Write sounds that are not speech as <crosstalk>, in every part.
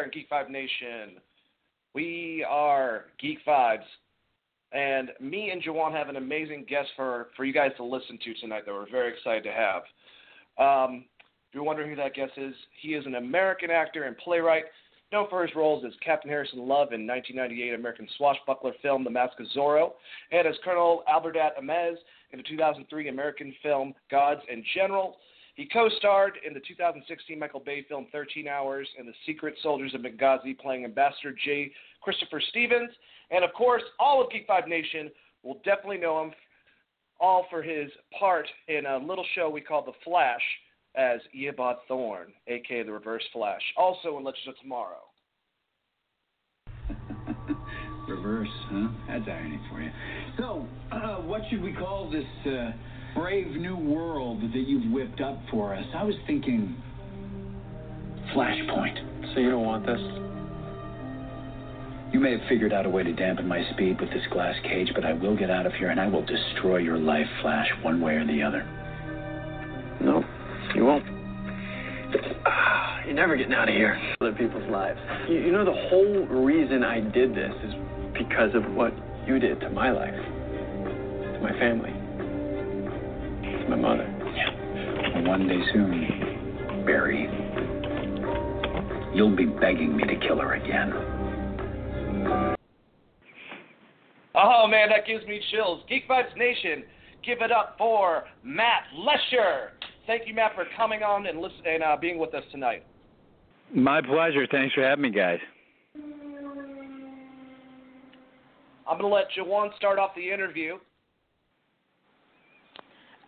There Geek Vibes Nation. We are Geek Vibes, and me and Jawan have an amazing guest for, for you guys to listen to tonight that we're very excited to have. Um, if you're wondering who that guest is, he is an American actor and playwright known for his roles as Captain Harrison Love in 1998 American swashbuckler film The Mask of Zorro, and as Colonel Adelbert Ames in the 2003 American film Gods and General. He co-starred in the 2016 Michael Bay film 13 Hours and The Secret Soldiers of Benghazi, playing Ambassador J. Christopher Stevens. And of course, all of Geek Vibes Nation will definitely know him all for his part in a little show we call The Flash as Eobard Thawne, aka the Reverse Flash, also in Legends of Tomorrow. <laughs> Reverse, huh? That's irony for you. So, uh, <clears throat> what should we call this uh, brave new world that you've whipped up for us? I was thinking Flashpoint. So you don't want this? You may have figured out a way to dampen my speed with this glass cage, but I will get out of here and I will destroy your life, Flash, one way or the other. No, you won't. Ah, You're never getting out of here. Other people's lives. You, you know, the whole reason I did this is because of what you did to my life, to my family, to my mother. And one day soon, Barry, you'll be begging me to kill her again. Oh man, that gives me chills. Geek Vibes Nation, give it up for Matt Letscher. Thank you, Matt, for coming on and listen and uh, being with us tonight. My pleasure. Thanks for having me, guys. I'm going to let Jawan start off the interview.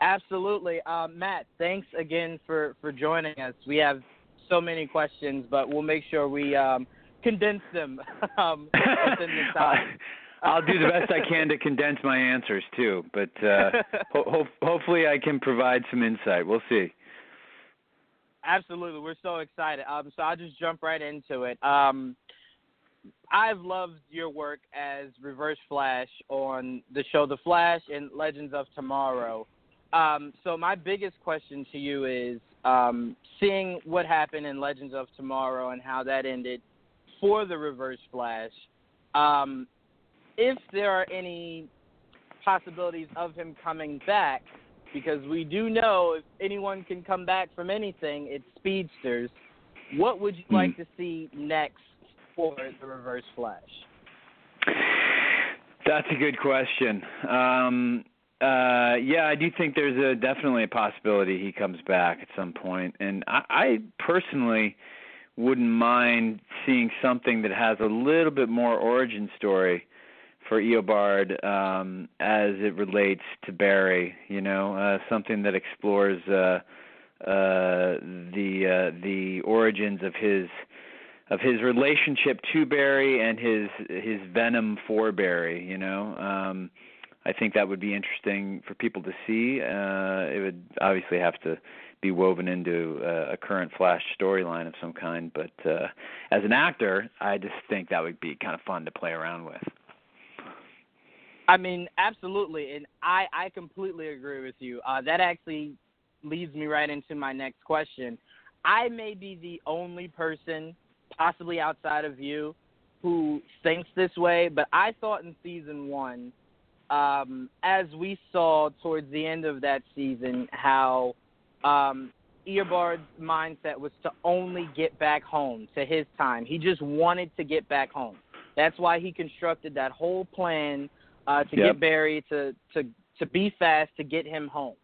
Absolutely, uh, Matt. Thanks again for for joining us. We have so many questions, but we'll make sure we um, condense them <laughs> um, within the <laughs> time. I'll do the best I can to condense my answers too, but uh, <laughs> ho- ho- hopefully I can provide some insight. We'll see. Absolutely, we're so excited. Um, so I'll just jump right into it. Um, I've loved your work as Reverse Flash on the show The Flash and Legends of Tomorrow. Um, so my biggest question to you is um, seeing what happened in Legends of Tomorrow and how that ended for the Reverse Flash. Um, if there are any possibilities of him coming back, because we do know if anyone can come back from anything, it's speedsters. What would you like to see next for the Reverse Flash? That's a good question. Um, uh, yeah, I do think there's a definitely a possibility he comes back at some point, and I, I personally wouldn't mind seeing something that has a little bit more origin story for Eobard um, as it relates to Barry. You know, uh, something that explores uh, uh, the uh, the origins of his of his relationship to Barry and his his venom for Barry. You know, um, I think that would be interesting for people to see. Uh, it would obviously have to be woven into uh, a current Flash storyline of some kind. But uh, as an actor, I just think that would be kind of fun to play around with. I mean, absolutely, and I I completely agree with you. Uh, that actually leads me right into my next question. I may be the only person, possibly outside of you, who thinks this way, but I thought in season one, um, as we saw towards the end of that season, how um, Eobard's mindset was to only get back home to his time. He just wanted to get back home. That's why he constructed that whole plan uh, to Yep. get Barry to to to be fast to get him home.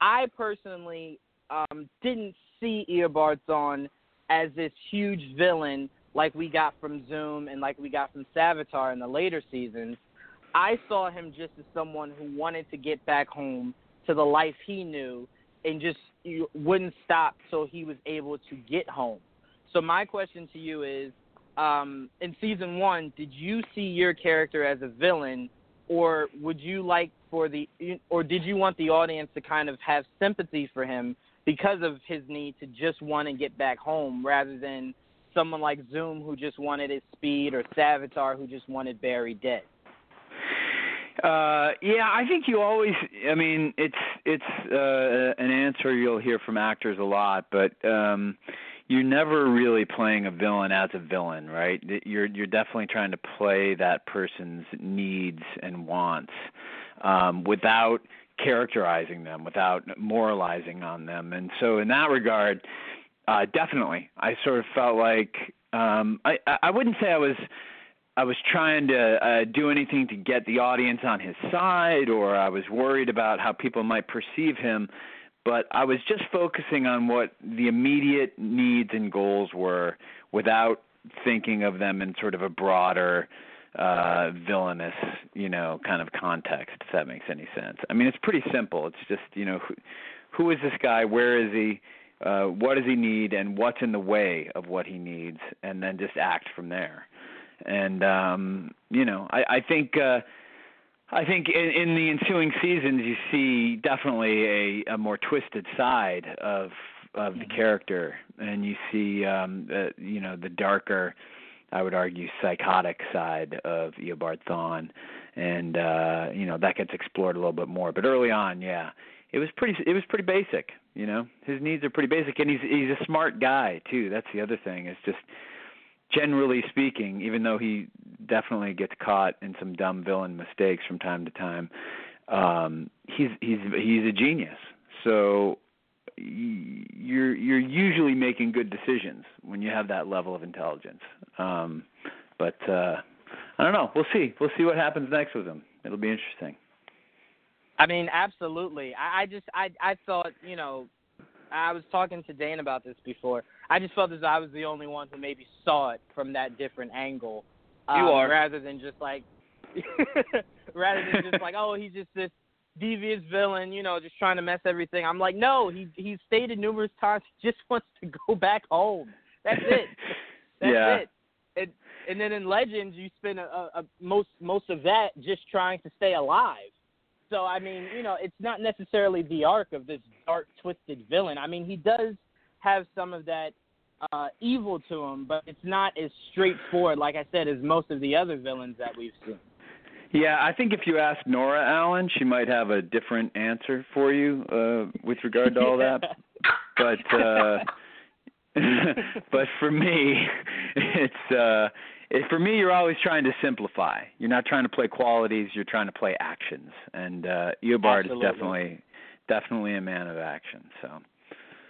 I personally um, didn't see Eobard Thawne as this huge villain like we got from Zoom and like we got from Savitar in the later seasons. I saw him just as someone who wanted to get back home to the life he knew and just wouldn't stop till he was able to get home. So my question to you is, um, in season one, did you see your character as a villain, or would you like for the, or did you want the audience to kind of have sympathy for him because of his need to just want to get back home, rather than someone like Zoom who just wanted his speed, or Savitar who just wanted Barry dead? Uh, yeah, I think you always. I mean, it's it's uh, an answer you'll hear from actors a lot, but um, you're never really playing a villain as a villain, right? You're you're definitely trying to play that person's needs and wants um, without characterizing them, without moralizing on them. And so, in that regard, uh, definitely, I sort of felt like um, I I wouldn't say I was. I was trying to uh, do anything to get the audience on his side, or I was worried about how people might perceive him but I was just focusing on what the immediate needs and goals were without thinking of them in sort of a broader uh villainous, you know, kind of context if that makes any sense. I mean, it's pretty simple. It's just, you know, who, who is this guy? Where is he? Uh what does he need and what's in the way of what he needs and then just act from there. And um, you know, I I think uh I think in, in the ensuing seasons, you see definitely a, a more twisted side of of the mm-hmm. character, and you see, um, the, you know, the darker, I would argue, psychotic side of Eobard Thawne, and uh, you know that gets explored a little bit more. But early on, yeah, it was pretty. It was pretty basic. You know, his needs are pretty basic, and he's he's a smart guy too. That's the other thing. It's just generally speaking, even though he definitely gets caught in some dumb villain mistakes from time to time, um, he's he's he's a genius. So you're you're usually making good decisions when you have that level of intelligence. Um, but uh, I don't know. We'll see. We'll see what happens next with him. It'll be interesting. I mean, absolutely. I, I just I I thought you know I was talking to Dane about this before. I just felt as I was the only one who maybe saw it from that different angle. Um, you are rather than just like, <laughs> rather than just like, oh, he's just this devious villain, you know, just trying to mess everything. I'm like, no, he he stated numerous times he just <laughs> wants to go back home. That's it. <laughs> That's yeah. it. And and then in Legends, you spend a, a, a most most of that just trying to stay alive. So I mean, you know, it's not necessarily the arc of this dark, twisted villain. I mean, he does have some of that uh, evil to him, but it's not as straightforward, like I said, as most of the other villains that we've seen. Yeah, I think if you ask Nora Allen, she might have a different answer for you uh, with regard to all that. <laughs> but uh, <laughs> but for me, <laughs> it's uh, it, for me, you're always trying to simplify. You're not trying to play qualities. You're trying to play actions. And uh, Eobard Absolutely. is definitely definitely a man of action. So.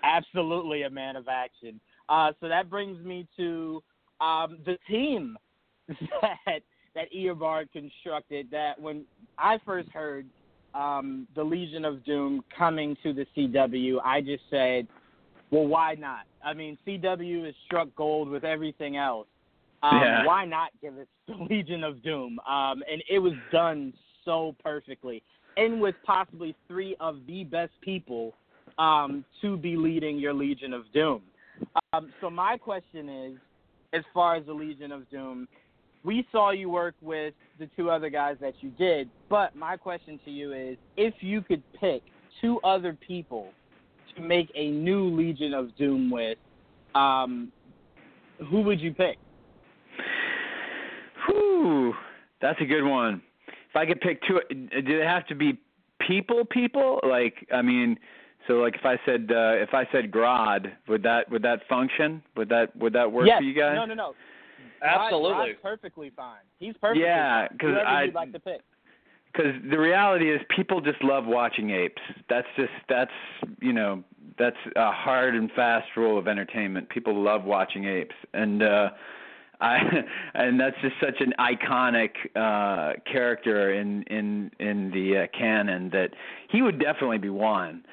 Absolutely a man of action. Uh, so that brings me to um, the team <laughs> that that Eobard constructed. That when I first heard um, the Legion of Doom coming to the CW, I just said, "Well, why not?" I mean, CW has struck gold with everything else. Um, yeah. Why not give it <laughs> the Legion of Doom? Um, and it was done so perfectly, and with possibly three of the best people um, to be leading your Legion of Doom. Um, so my question is, as far as the Legion of Doom, we saw you work with the two other guys that you did, but my question to you is, if you could pick two other people to make a new Legion of Doom with, um, who would you pick? Whew, that's a good one. If I could pick two, do they have to be people? People like I mean, so like if I said uh, if I said Grodd, would that would that function? Would that would that work yes. for you guys? No, no, no. Absolutely. Grodd's perfectly fine. He's perfectly yeah, fine. because I would like to pick. Because the reality is, people just love watching apes. That's just that's you know that's a hard and fast rule of entertainment. People love watching apes, and uh, I <laughs> and that's just such an iconic uh character in in in the uh, canon that he would definitely be one.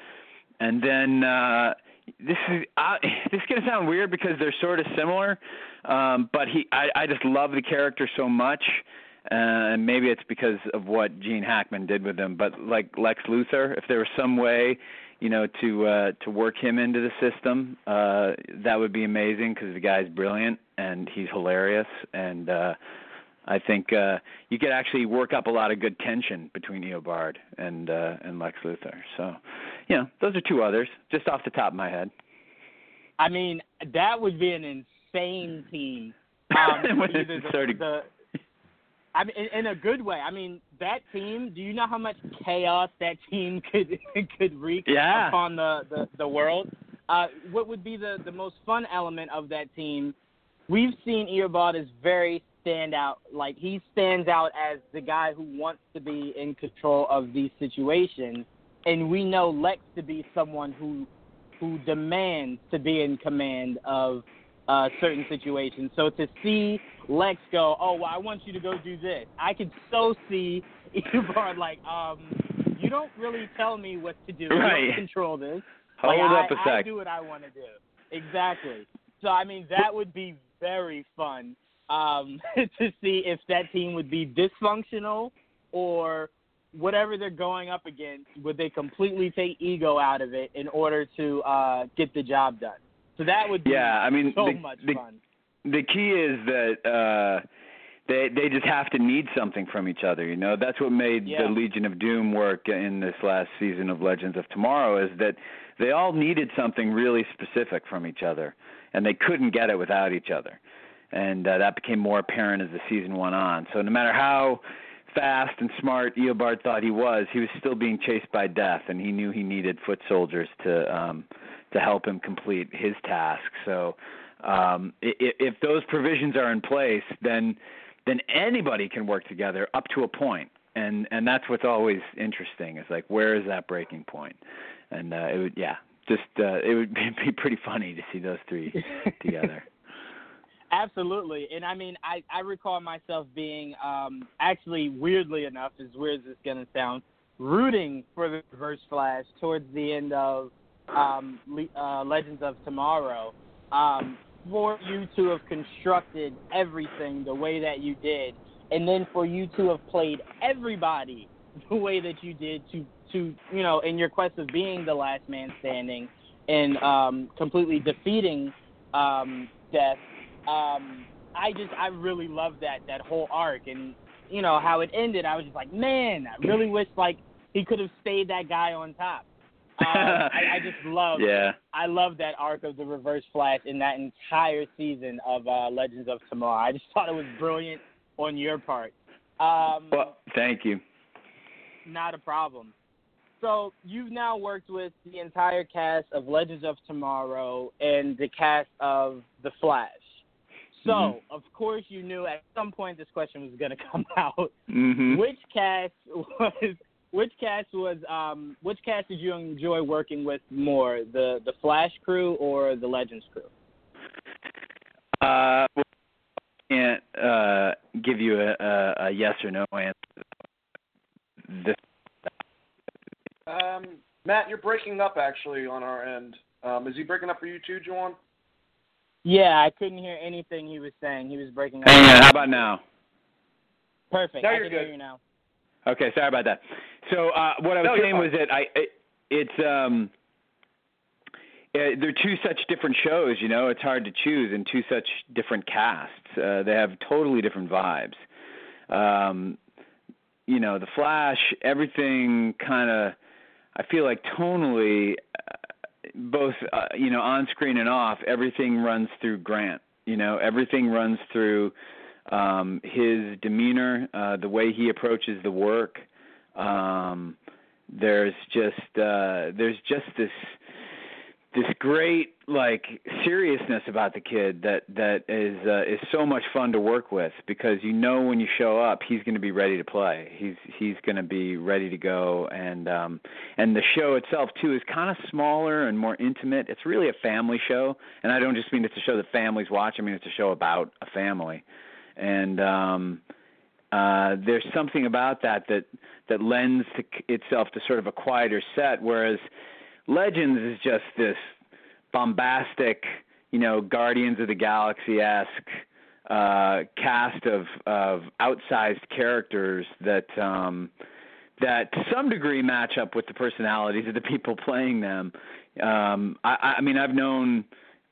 And then uh this is uh, <laughs> this is gonna sound weird because they're sort of similar, um, but he I, I just love the character so much, and maybe it's because of what Gene Hackman did with him. But like Lex Luthor, if there was some way, you know, to uh, to work him into the system, uh, that would be amazing because the guy's brilliant and he's hilarious and uh I think uh you could actually work up a lot of good tension between Eobard and uh and Lex Luthor. So, you know, those are two others just off the top of my head. I mean, that would be an insane team. <laughs> Um, either the, the, I mean, in, in a good way. I mean, that team. Do you know how much chaos that team <laughs> could could wreak yeah. upon the, the the world? uh, what would be the the most fun element of that team? We've seen Eobard as very standout. Like he stands out as the guy who wants to be in control of these situations, and we know Lex to be someone who who demands to be in command of uh, certain situations. So to see Lex go, oh, well, I want you to go do this. I could so see <laughs> Eobard like, um, you don't really tell me what to do. Right. You don't control this. Hold like, up a I, I sec. I do what I want to do. Exactly. So I mean, that would be very fun um, <laughs> to see if that team would be dysfunctional or whatever they're going up against. Would they completely take ego out of it in order to uh, get the job done? So that would be Yeah, I mean, so the- much the- fun. the key is that uh they they just have to need something from each other you know that's what made Yeah. the legion of doom work in this last season of legends of tomorrow is that they all needed something really specific from each other and they couldn't get it without each other and uh, that became more apparent as the season went on so no matter how fast and smart Eobard thought he was he was still being chased by death and he knew he needed foot soldiers to um to help him complete his task so um, i- i- if those provisions are in place, then then anybody can work together up to a point, and and that's what's always interesting. Is like where is that breaking point? And uh, it would yeah, just uh, it would <laughs> be pretty funny to see those three together. <laughs> Absolutely, and I mean, I I recall myself being um, actually weirdly enough, as weird as it's gonna sound, rooting for the Reverse Flash towards the end of um, uh, Legends of Tomorrow. Um, for you to have constructed everything the way that you did, and then for you to have played everybody <laughs> the way that you did to to you know in your quest of being the last man standing and um, completely defeating um, death. Um, I just I really loved that that whole arc and you know how it ended. I was just like, man, I really wish like he could have stayed that guy on top. <laughs> Um, I, I just love yeah. I love that arc of the Reverse Flash in that entire season of uh, Legends of Tomorrow. I just <laughs> thought it was brilliant on your part. Um, Well, thank you. not a problem. So you've now worked with the entire cast of Legends of Tomorrow and the cast of The Flash. So Mhm. of course you knew at some point this question was going <laughs> to come out. hmm Which cast <laughs> was which cast was um which cast did you enjoy working with more, the the Flash crew or the Legends crew? Uh, well, I can't uh, give you a, a, a yes or no answer. This Um, Matt, you're breaking up actually on our end. Um, is he breaking up for you too, Juwan? Yeah, I couldn't hear anything he was saying. He was breaking up. Hang on, how about now? Perfect. Now I you're can hear you now. Okay, sorry about that. So uh, what I was No, saying was that I it, it's um uh, they're two such different shows, you know. It's hard to choose, and two such different casts. Uh, they have totally different vibes. Um, you know, the Flash, everything kind of. I feel like tonally, uh, both uh, you know, on screen and off, everything runs through Grant. You know, everything runs through um, his demeanor, uh, the way he approaches the work. Um, there's just uh, there's just this this great like seriousness about the kid that that is uh, is so much fun to work with because you know when you show up he's going to be ready to play. He's he's going to be ready to go and um and the show itself too is kind of smaller and more intimate. It's really a family show and I don't just mean it's a show that families watch. I mean it's a show about a family. And um uh there's something about that that that lends to, itself to sort of a quieter set whereas Legends is just this bombastic, you know, Guardians of the Galaxy esque uh, cast of of outsized characters that um, that to some degree match up with the personalities of the people playing them. Um, I, I mean, I've known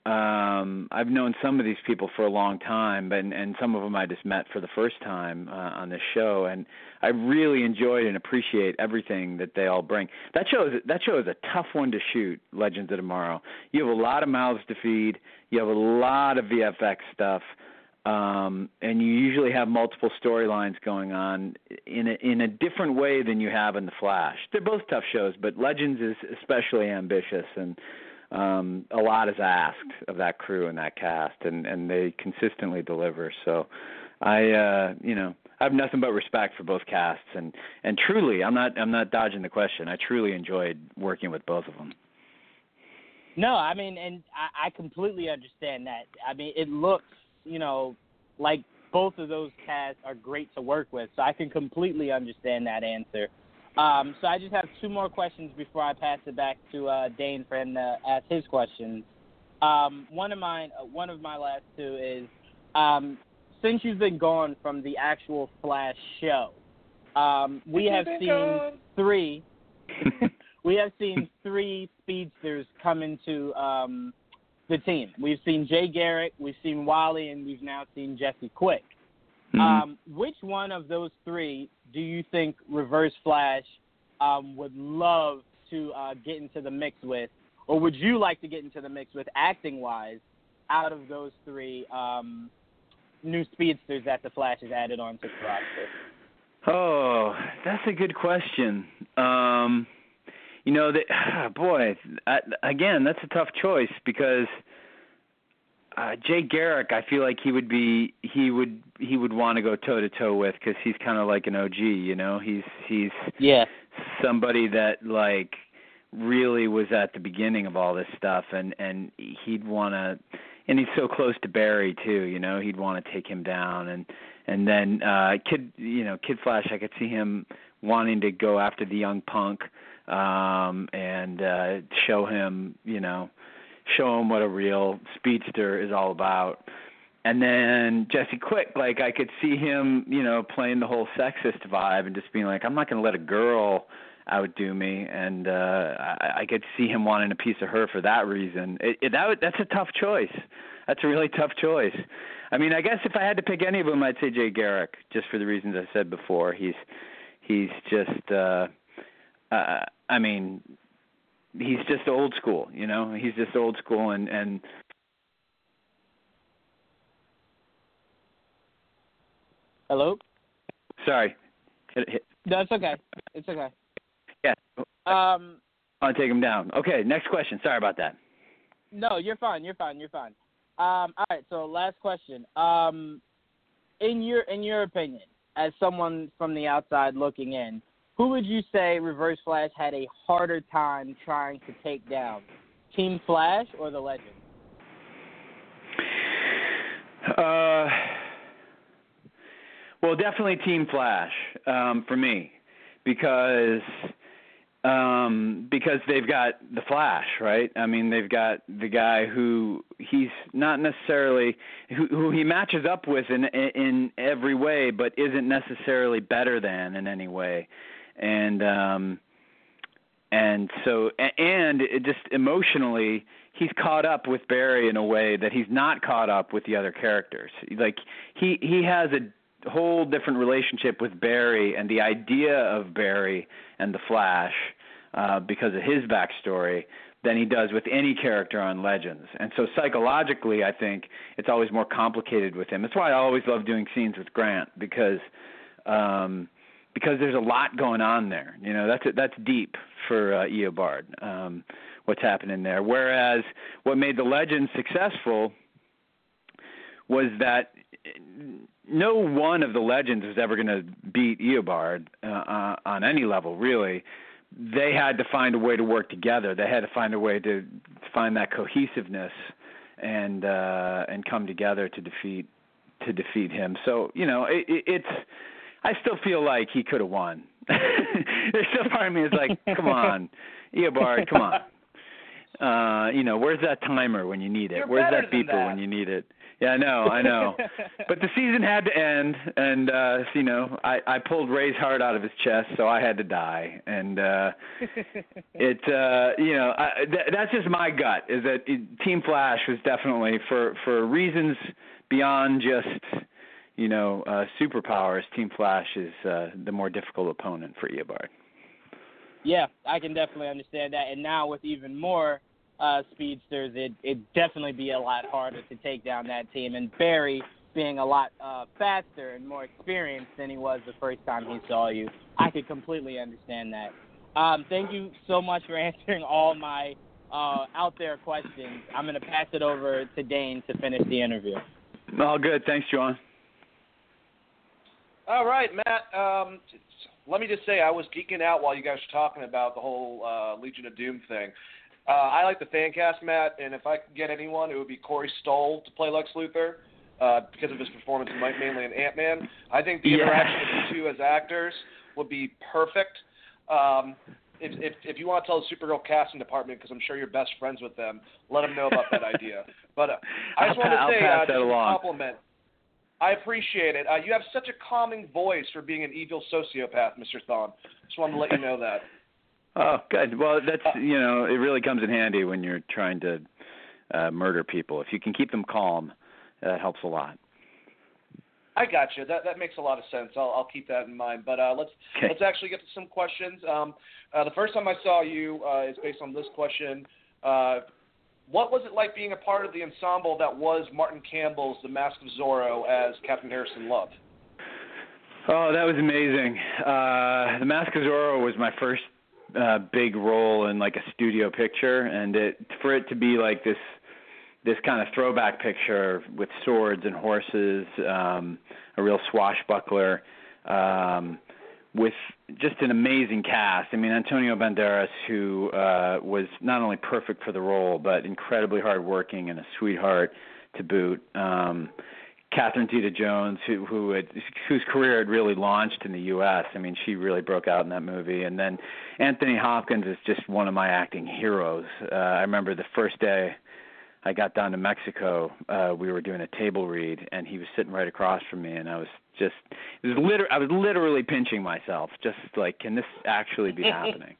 um I've known some of these people for a long time and and some of them I just met for the first time uh, on this show and I really enjoyed and appreciate everything that they all bring. That show is that show is a tough one to shoot, Legends of Tomorrow. You have a lot of mouths to feed, you have a lot of VFX stuff. Um and you usually have multiple storylines going on in a in a different way than you have in the Flash. They're both tough shows, but Legends is especially ambitious and um, a lot is asked of that crew and that cast, and and they consistently deliver. So, I uh, you know I have nothing but respect for both casts, and and truly, I'm not I'm not dodging the question. I truly enjoyed working with both of them. No, I mean, and I, I completely understand that. I mean, it looks, you know, like both of those casts are great to work with, so I can completely understand that answer. Um, so I just have two more questions before I pass it back to uh, Dane for him to ask his questions. Um, one of mine, uh, one of my last two is, um, since you've been gone from the actual Flash show, um, we have seen gone. three. <laughs> we have seen three speedsters come into um, the team. We've seen Jay Garrick, we've seen Wally, and we've now seen Jesse Quick. Mm-hmm. Um, which one of those three do you think Reverse Flash um, would love to uh, get into the mix with, or would you like to get into the mix with acting wise out of those three um, new speedsters that the Flash has added on to the roster? Oh, that's a good question. Um, you know, <sighs> that, boy, I, again, that's a tough choice because uh, Jay Garrick, I feel like he would be he would he would want to go toe to toe with because he's kind of like an OG, you know. He's he's yeah somebody that like really was at the beginning of all this stuff, and and he'd want to, and he's so close to Barry too, you know. He'd want to take him down, and and then uh, Kid, you know, Kid Flash, I could see him wanting to go after the young punk um and uh show him you know show him what a real speedster is all about. And then Jesse Quick, like I could see him, you know, playing the whole sexist vibe and just being like, I'm not going to let a girl outdo me, and uh, I, I could see him wanting a piece of her for that reason. It, it, that that's a tough choice. That's a really tough choice. I mean, I guess if I had to pick any of them, I'd say Jay Garrick, just for the reasons I said before. He's he's just, uh, uh, I mean, he's just old school, you know. He's just old school and and Hello? Sorry. No, it's okay. It's okay. Yeah. Um I'll take him down. Okay, next question. Sorry about that. No, you're fine. You're fine. You're fine. Um all right, so last question. Um in your in your opinion, as someone from the outside looking in, who would you say Reverse Flash had a harder time trying to take down? Team Flash or the Legend? Uh, well, definitely Team Flash um, for me, because um, because they've got the Flash, right? I mean, they've got the guy who he's not necessarily who, who he matches up with in in every way, but isn't necessarily better than in any way and um and so and it just emotionally he's caught up with Barry in a way that he's not caught up with the other characters. Like he he has a whole different relationship with Barry and the idea of Barry and the Flash uh because of his backstory than he does with any character on Legends. And so psychologically I think it's always more complicated with him. That's why I always love doing scenes with Grant because um because there's a lot going on there. You know, that's that's deep for uh, Eobard. Um, what's happening there? Whereas what made the legend successful was that no one of the legends was ever going to beat Eobard uh, uh, on any level, really. They had to find a way to work together. They had to find a way to find that cohesiveness and uh, and come together to defeat to defeat him. So you know, it, it, it's I still feel like he could have won. <laughs> There's still part of me is like, come on, Eobard, come on. Uh, you know, where's that timer when you need it? You're where's that beeper that. when you need it? Yeah, I know, I know. <laughs> but the season had to end, and uh, you know, I I pulled Ray's heart out of his chest, so I had to die. And uh, <laughs> it, uh, you know, I, th- that's just my gut. Is that it, Team Flash was definitely for for reasons beyond just you know, uh, superpowers, Team Flash is uh, the more difficult opponent for Eobard. Yeah, I can definitely understand that. And now with even more uh, speedsters, it it definitely be a lot harder to take down that team. And Barry being a lot uh, faster and more experienced than he was the first time he saw you, I could completely understand that. Um, thank you so much for <laughs> answering all my uh, out there questions, I'm going to pass it over to Dane to finish the interview. All good. Thanks, John. All right, Matt. Um, let me just say, I was geeking out while you guys were talking about the whole uh, Legion of Doom thing. Uh, I like the fan cast, Matt, and if I could get anyone, it would be Corey Stoll to play Lex Luthor uh, because of his performance mainly in Ant Man. I think the Yeah. interaction of the two as actors would be perfect. Um, if, if if you want to tell the Supergirl casting department, because I'm sure you're best friends with them, let them know about that idea. But uh, I just want to say, uh, just a compliment. I appreciate it. Uh, you have such a calming voice for being an evil sociopath, Mr. Thawne. Just wanted to let you know that. <laughs> Oh, good. Well, that's you know, it really comes in handy when you're trying to uh, murder people. If you can keep them calm, that helps a lot. I got you. That that makes a lot of sense. I'll I'll keep that in mind. But uh, let's Okay. let's actually get to some questions. Um, uh, the first time I saw you uh, is based on this question. Uh, what was it like being a part of the ensemble that was Martin Campbell's The Mask of Zorro as Captain Harrison Love? Oh, that was amazing. Uh, the Mask of Zorro was my first uh, big role in like a studio picture, and it for it to be like this this kind of throwback picture with swords and horses, um, a real swashbuckler, um, with just an amazing cast. I mean, Antonio Banderas, who uh, was not only perfect for the role, but incredibly hardworking and a sweetheart to boot. Um, Catherine Zeta-Jones, who who had, whose career had really launched in the U.S. I mean, she really broke out in that movie. And then Anthony Hopkins is just one of my acting heroes. Uh, I remember the first day I got down to Mexico, uh, we were doing a table read, and he was sitting right across from me, and I was just it was liter- I was literally pinching myself, just like, can this actually be <laughs> happening?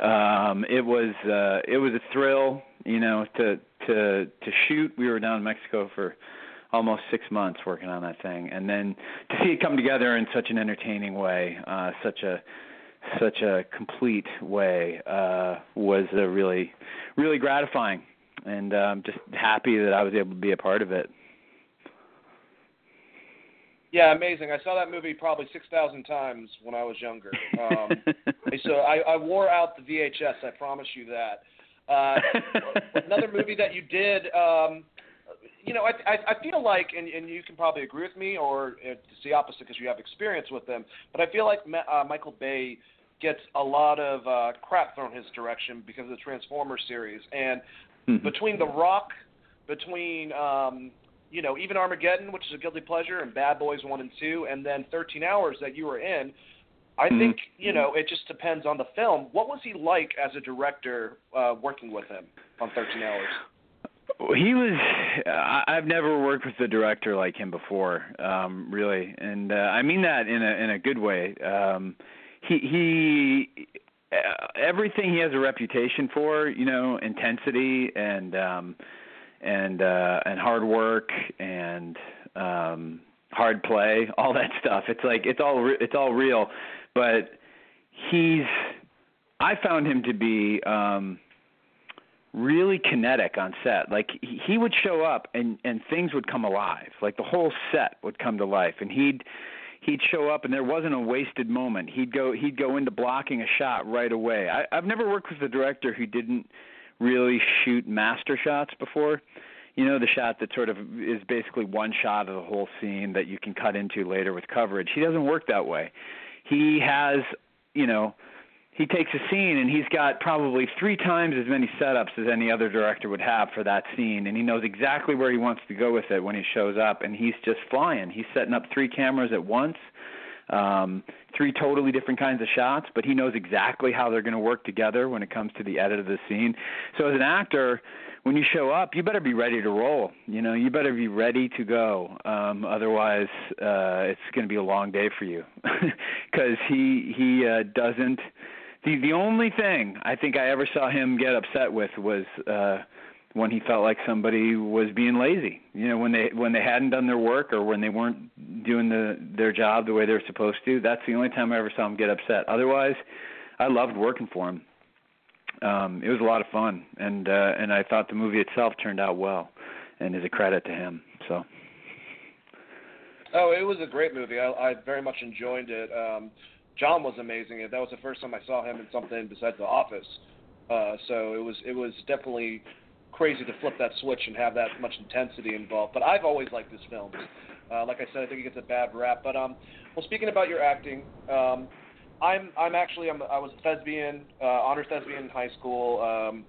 um it was uh it was a thrill you know to to to shoot. We were down in mexico for almost six months working on that thing. And then to see it come together in such an entertaining way uh such a such a complete way uh was uh, really really gratifying. And i'm just happy that i was able to be a part of it Yeah, amazing. I saw that movie probably six thousand times when I was younger. Um, <laughs> so I, I wore out the VHS. I promise you that. Uh, <laughs> another movie that you did, um, you know, I, I, I feel like, and, and you can probably agree with me, or it's the opposite because you have experience with them. But I feel like Ma- uh, Michael Bay gets a lot of uh, crap thrown his direction because of the Transformers series, and Mhm. between The Rock, between um, you know even Armageddon, which is a guilty pleasure, and Bad Boys One and Two, and then 13 Hours that you were in. I Mhm. think you know it just depends on the film. What was he like as a director uh, working with him on 13 Hours? he was i've never worked with a director like him before um really and uh, i mean that in a in a good way um he he uh, everything he has a reputation for you know intensity and um and uh and hard work and um hard play <laughs> all that stuff it's like it's all re- it's all real but he's i found him to be um really kinetic on set. Like he he would show up and and things would come alive. Like the whole set would come to life and he'd he'd show up and there wasn't a wasted moment. He'd go he'd go into blocking a shot right away. I I've never worked with a director who didn't really shoot master shots before. You know, the shot that sort of is basically one shot of the whole scene that you can cut into later with coverage. He doesn't work that way. He has, you know, he takes a scene and he's got probably three times as many setups as any other director would have for that scene and he knows exactly where he wants to go with it when he shows up and he's just flying he's setting up three cameras at once um three totally different kinds of shots but he knows exactly how they're going to work together when it comes to the edit of the scene. So as an actor when you show up you better be ready to roll. You know you better be ready to go. Um otherwise uh it's going to be a long day for you. <laughs> Cuz he he uh doesn't the the only thing I think I ever saw him get upset with was uh when he felt like somebody was being lazy. You know, when they when they hadn't done their work or when they weren't doing the their job the way they were supposed to. That's the only time I ever saw him get upset. Otherwise, I loved working for him. Um it was a lot of fun and uh and I thought the movie itself turned out well and is a credit to him. So Oh, it was a great movie. I, I very much enjoyed it. Um, John was amazing. That was the first time I saw him in something besides The Office. Uh, so it was it was definitely crazy to flip that switch and have that much intensity involved. But I've always liked this film. Uh, like I said, I think it gets a bad rap. But um, well, speaking about your acting, um, I'm I'm actually I'm, I was a thespian, uh, honor thespian in high school. Um,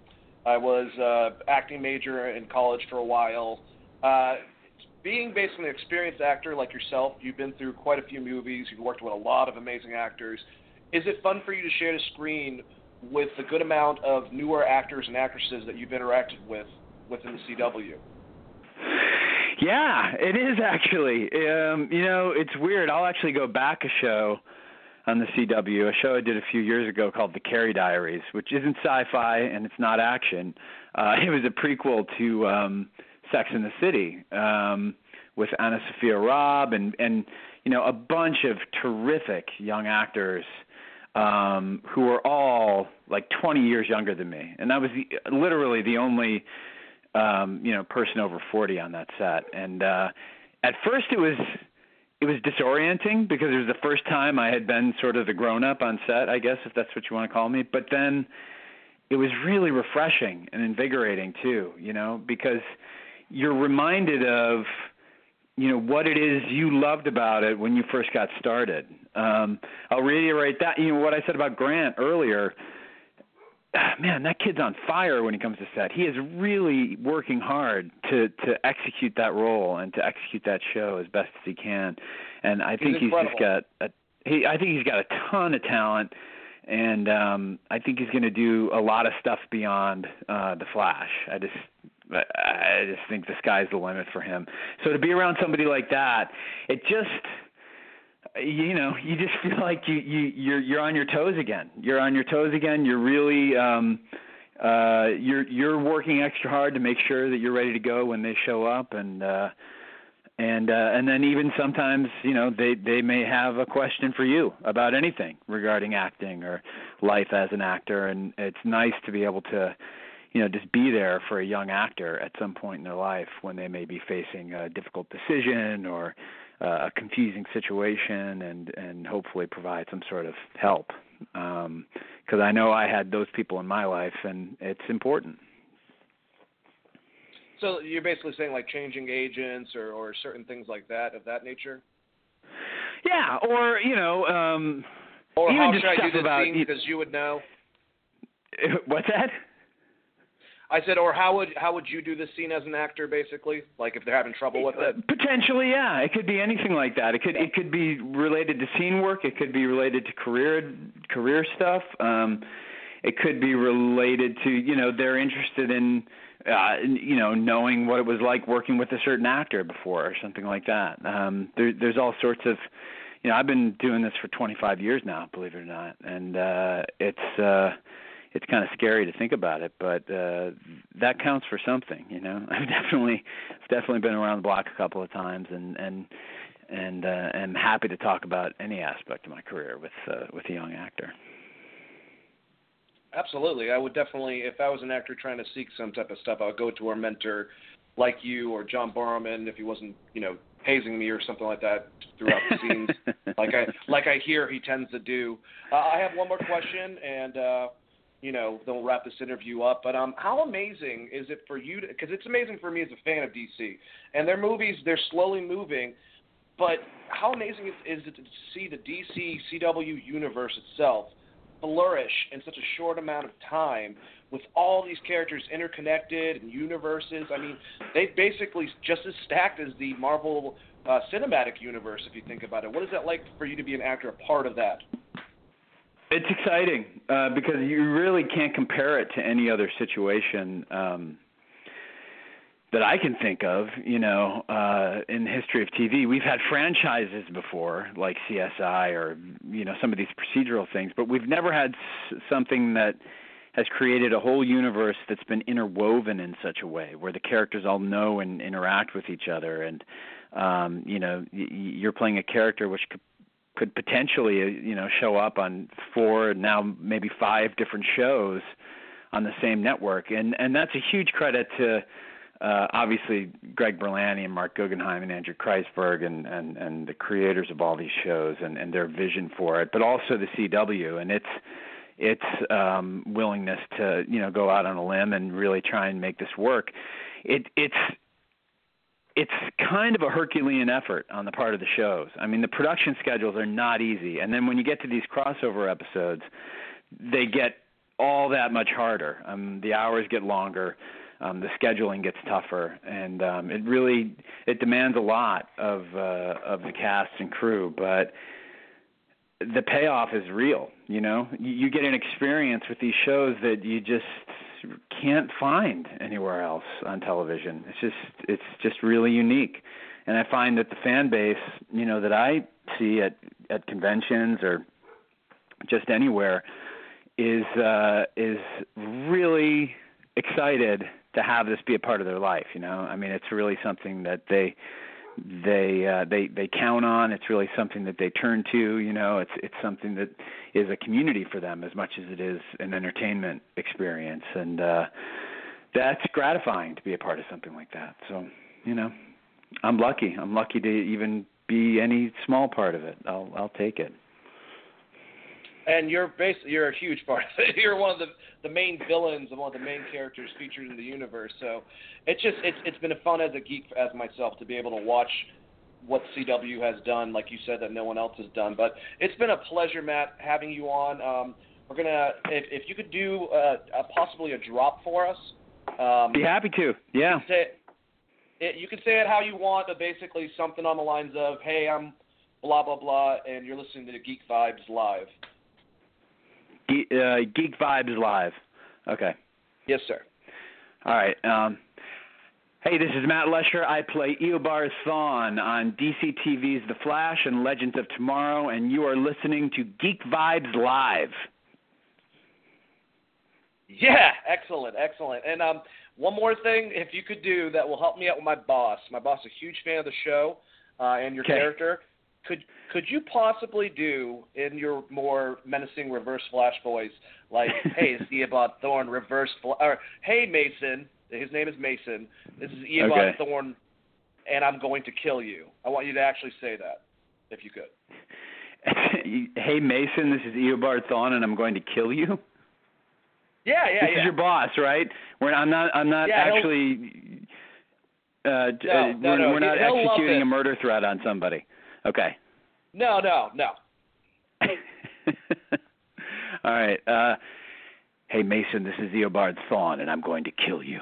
I was uh, acting major in college for a while. Uh, being basically an experienced actor like yourself, you've been through quite a few movies. You've worked with a lot of amazing actors. Is it fun for you to share the screen with the good amount of newer actors and actresses that you've interacted with within the CW? Yeah, it is actually. Um, you know, it's weird. I'll actually go back a show on the CW, a show I did a few years ago called The Carrie Diaries, which isn't sci-fi and it's not action. Uh, <laughs> it was a prequel to um, Sex in the City um, with Anna Sophia Robb and and you know a bunch of terrific young actors um, who were all like 20 years younger than me, and I was the, literally the only um, you know person over 40 on that set. And uh, at first, it was it was disorienting because it was the first time I had been sort of the grown up on set, I guess if that's what you want to call me. But then it was really refreshing and invigorating too, you know, because you're reminded of you know what it is you loved about it when you first got started. Um, I'll reiterate that. You know what I said about Grant earlier. <sighs> Man, that kid's on fire when he comes to set. He is really working hard to to execute that role and to execute that show as best as he can. And I think he's, he's just got a he. I think he's got a ton of talent, and um, I think he's going to do a lot of stuff beyond uh, the Flash. I just I just think the sky's the limit for him. So to be around somebody like that, it just you know you just <laughs> feel like you you you're you're on your toes again. You're on your toes again. You're really um uh you're you're working extra hard to make sure that you're ready to go when they show up and uh and uh and then even sometimes you know they they may have a question for you about anything regarding acting or life as an actor and it's nice to be able to you know just be there for a young actor at some point in their life when they may be facing a difficult decision or uh, a confusing situation and and hopefully provide some sort of help because um, I know I had those people in my life and it's important. So you're basically saying like changing agents or or certain things like that of that nature. Yeah, or you know, um, or even how just should I do this about scene because you would know. <laughs> What's that? I said, or how would how would you do this scene as an actor, basically? Like if they're having trouble with it? Potentially, yeah. It could be anything like that. It could it could be related to scene work. It could be related to career career stuff. Um, it could be related to you know they're interested in uh, you know knowing what it was like working with a certain actor before or something like that. Um, there, there's all sorts of you know I've been doing this for 25 years now, believe it or not, and uh, it's. Uh, it's kind of scary to think about it, but uh, that counts for something, you know. <laughs> I've definitely, I've definitely been around the block a couple of times, and and and uh, am happy to talk about any aspect of my career with uh, with a young actor. Absolutely, I would definitely, if I was an actor trying to seek some type of stuff, I would go to a mentor like you or John Barrowman if he wasn't, you know, hazing me or something like that throughout the scenes, <laughs> like I like I hear he tends to do. Uh, I have one more question, and uh, you know, then we'll wrap this interview up. But um, how amazing is it for you? Because it's amazing for me as a fan of DC, and their movies they're slowly moving. But how amazing is, it to see the DC CW universe itself flourish in such a short amount of time with all these characters interconnected and universes? I mean, they basically just as stacked as the Marvel uh, cinematic universe, if you think about it. What is that like for you to be an actor, a part of that? It's exciting uh, because you really can't compare it to any other situation um, that I can think of. You know, uh, in the history of TV, we've had franchises before, like CSI or you know some of these procedural things, but we've never had s- something that has created a whole universe that's been interwoven in such a way where the characters all know and interact with each other and um you know y- you're playing a character which could could potentially uh, you know show up on four now maybe five different shows on the same network and and that's a huge credit to uh, obviously Greg Berlanti and Marc Guggenheim and Andrew Kreisberg and, and, and the creators of all these shows and, and their vision for it, but also the CW. And it's, its um, willingness to you know go out on a limb and really try and make this work. It it's it's kind of a Herculean effort on the part of the shows. I mean, the production schedules are not easy, and then when you get to these crossover episodes, they get all that much harder. Um, the hours get longer, um, the scheduling gets tougher, and um, it really it demands a lot of uh, of the cast and crew. But the payoff is real. You know, you, you get an experience with these shows that you just can't find anywhere else on television. It's just it's just really unique. And I find that the fan base, you know, that I see at at conventions or just anywhere is uh is really excited to have this be a part of their life, you know. I mean, it's really something that they they uh, they they count on. It's really something that they turn to. You know, it's it's something that is a community for them as much as it is an entertainment experience, and uh, that's gratifying to be a part of something like that. So, you know, I'm lucky. I'm lucky to even be any small part of it. I'll I'll take it and you're basically you're a huge part of it. <laughs> You're one of the the main villains and one of the main characters featured in the universe. So it's just it's it's been fun as a geek as myself to be able to watch what CW has done, like you said, that no one else has done. But it's been a pleasure, Matt, having you on. Um, we're gonna if if you could do uh, a, possibly a drop for us. Um, Be happy to. Yeah. You can, say it, you can say it how you want, but basically something on the lines of, "Hey, I'm blah blah blah," and you're listening to Geek Vibes live. Ge- uh, Geek Vibes Live. Okay. Yes, sir. All right. Um, hey, this is Matt Letscher. I play Eobard Thawne on DC TV's The Flash and Legends of Tomorrow, and you are listening to Geek Vibes Live. Yeah, excellent, excellent. And um, one more thing, if you could do that will help me out with my boss. My boss is a huge fan of the show uh, and your okay. character could could you possibly do in your more menacing reverse flash voice like <laughs> hey it's Eobard Thawne reverse fl- or hey Mason his name is Mason this is Eobard okay. Thawne and I'm going to kill you I want you to actually say that if you could <laughs> hey Mason this is Eobard Thawne and I'm going to kill you yeah yeah this yeah. is your boss right we're I'm not I'm not yeah, actually uh, no, uh, no, we're, no. we're not executing a murder threat on somebody Okay. No, no, no. <laughs> All right. Uh, hey, Mason, this is Eobard Thawne, and I'm going to kill you.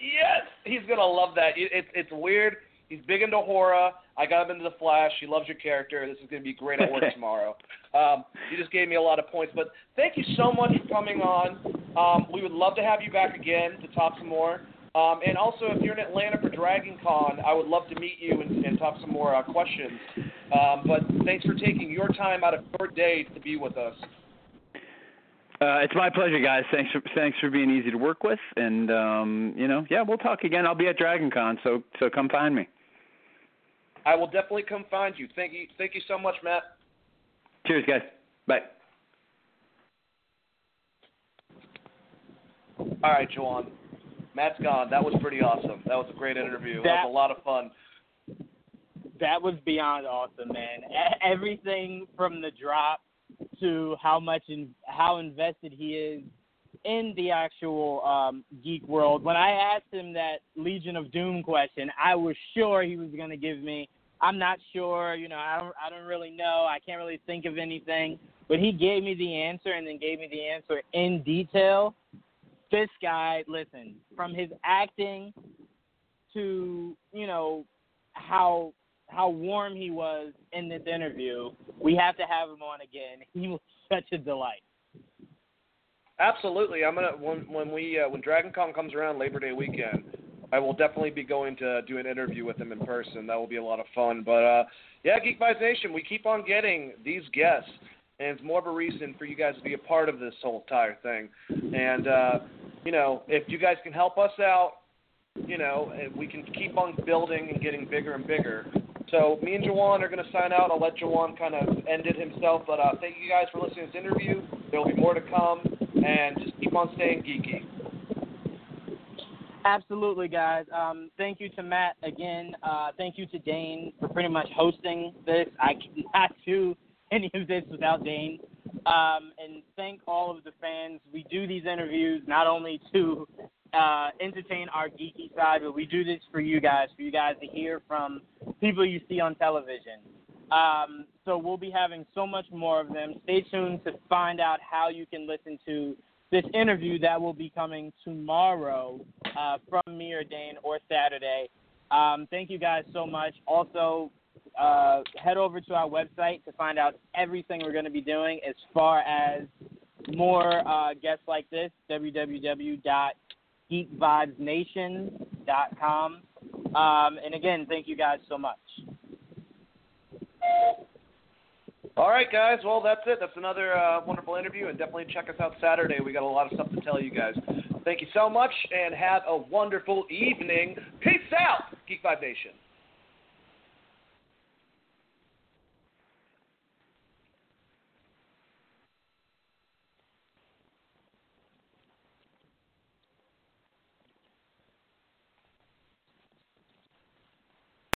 Yes, he's gonna love that. It's it's weird. He's big into horror. I got him into the Flash. He loves your character. This is gonna be great at work <laughs> tomorrow. Um, you just gave me a lot of points, but thank you so much for coming on. Um, we would love to have you back again to talk some more. Um, and also, if you're in Atlanta for Dragon Con, I would love to meet you and, and talk some more uh, questions. Um, but thanks for taking your time out of your day to be with us. Uh, it's my pleasure, guys. Thanks for thanks for being easy to work with, and um, you know, yeah, we'll talk again. I'll be at Dragon Con, so so come find me. I will definitely come find you. Thank you, thank you so much, Matt. Cheers, guys. Bye. All right, Juwan. Matt's gone. That was pretty awesome. That was a great interview. That, that was a lot of fun. That was beyond awesome, man. Everything from the drop to how much in, how invested he is in the actual um, geek world. When I asked him that Legion of Doom question, I was sure he was going to give me. I'm not sure, you know, I don't, I don't really know. I can't really think of anything. But he gave me the answer and then gave me the answer in detail this guy, listen, from his acting to you know how how warm he was in this interview, we have to have him on again. <laughs> He was such a delight. Absolutely, I'm gonna when when we uh, when Dragon Con comes around Labor Day weekend, I will definitely be going to do an interview with him in person. That will be a lot of fun. But uh, yeah, Geek Vibes Nation, we keep on getting these guests, and it's more of a reason for you guys to be a part of this whole entire thing. And uh, you know, if you guys can help us out, you know, we can keep on building and getting bigger and bigger. So me and Jawan are going to sign out. I'll let Jawan kind of end it himself. But uh, thank you guys for listening to this interview. There will be more to come, and just keep on staying geeky. Absolutely, guys. Um, thank you to Matt again. Uh, thank you to Dane for pretty much hosting this. I cannot do <laughs> any of this without Dane. um, thank all of the fans. We do these interviews not only to uh, entertain our geeky side, but we do this for you guys, for you guys to hear from people you see on television. Um, so we'll be having so much more of them. Stay tuned to find out how you can listen to this interview that will be coming tomorrow uh, from me or Dane or Saturday. Um, thank you guys so much. Also, uh, head over to our website to find out everything we're going to be doing as far as more uh, guests like this, www.geekvibesnation.com. Um, and again, thank you guys so much. All right, guys. Well, that's it. That's another uh, wonderful interview, and definitely check us out Saturday. We got a lot of stuff to tell you guys. Thank you so much, and have a wonderful evening. Peace out, Geek Vibe Nation.